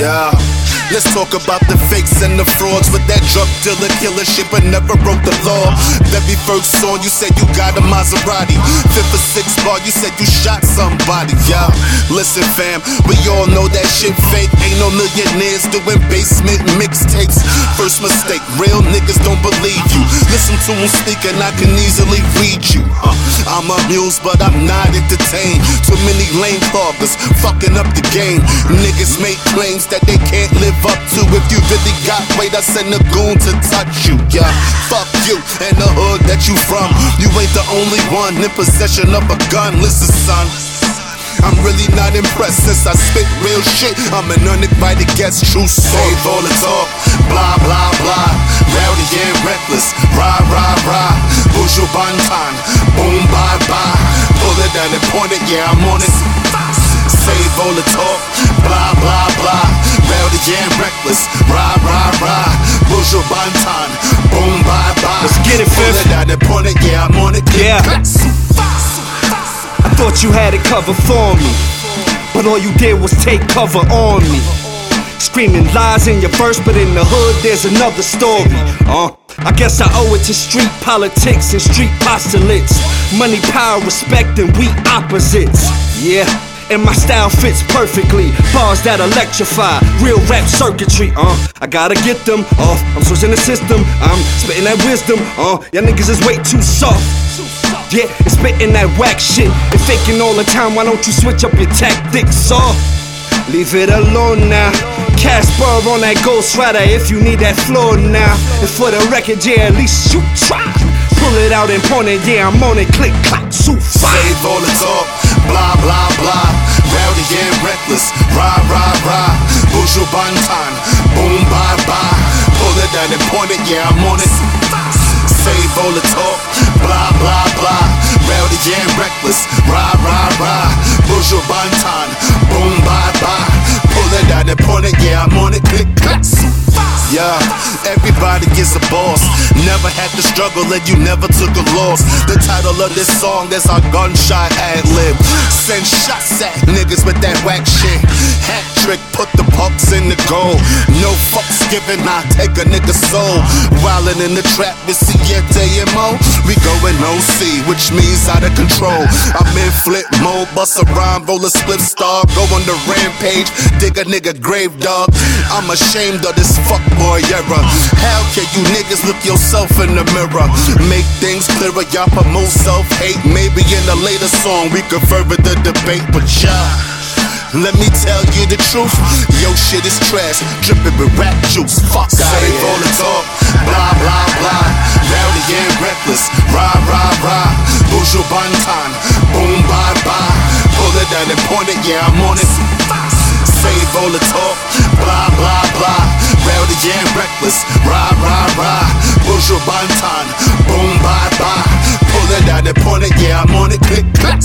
Yeah. Let's talk about the fakes and the frauds with that drug dealer, killer shit, but never broke the law. Very first song, you said you got a Maserati. Fifth or sixth bar, you said you shot somebody. Yeah, listen, fam, we all know that shit fake. Ain't no millionaires doing basement mixtapes. First mistake, real niggas don't believe you. Listen to them speak and I can easily read you. Uh, I'm amused, but I'm not entertained. Too many lame cloggers fucking up the game. Niggas make claims that they can't live up to. If you really got weight, I send a goon to touch you. Yeah, fuck you and the hood that you from. You ain't the only one in possession of a gun. Listen, son. I'm really not impressed since I spit real shit. I'm an uninvited guest, true Save all the talk, blah blah blah. Rowdy and reckless, rah rah rah. Banton, boom bye bye. Pull it down and point it, yeah I'm on it. Save all the talk, blah blah blah. Rowdy and jam reckless, rah rah rah. Buju Banton, boom bye bye. Let's get it, Pull it down and point it, yeah I'm on it. Yeah. I thought you had it covered for me, but all you did was take cover on me. Screaming lies in your verse, but in the hood there's another story. Uh, I guess I owe it to street politics and street postulates. Money, power, respect, and we opposites. Yeah. And my style fits perfectly. Bars that electrify, real rap circuitry. Uh, I gotta get them off. I'm switching the system. I'm spitting that wisdom. Uh, y'all niggas is way too soft. Yeah, and spitting that whack shit and faking all the time. Why don't you switch up your tactics? So leave it alone now. Casper on that Ghost Rider if you need that floor now. And for the record, yeah, at least you try. Pull it out and point it, yeah, I'm on it. Click, clack, so fire. Save all the talk, reckless, rah rah rah. Buju Banton, boom bye bye. Pull it down and point it, yeah I'm on it. Save all the talk, blah blah blah. Rowdy and reckless, rah rah rah. Buju Banton, everybody is a boss. Never had to struggle and you never took a loss. The title of this song is our gunshot ad lib. Send shots at niggas with that whack shit. Hat trick, put the pucks in the goal. No fucks given, I take a nigga's soul. Wildin' in the trap with Siete Mo. We going OC, which means out of control. I'm in flip mode, bust a rhyme, roll a split star, go on the rampage, dig a nigga grave dog. I'm ashamed of this fuckboy era. How can you niggas look yourself in the mirror? Make things clearer, y'all promote self hate. Maybe in a later song we could further the debate, but yeah. Let me tell you the truth, yo shit is trash, dripping with rap juice. Fuck Save all the talk, blah blah blah. Rowdy and reckless, rah rah rah. Buju Banton, boom bye bye. Pull it down and point it, yeah I'm on it. Save all the talk, blah blah blah. Rowdy and reckless, rah rah rah. Buju Banton, boom bye bye. Pull it down and point it, yeah I'm on it. Click clack.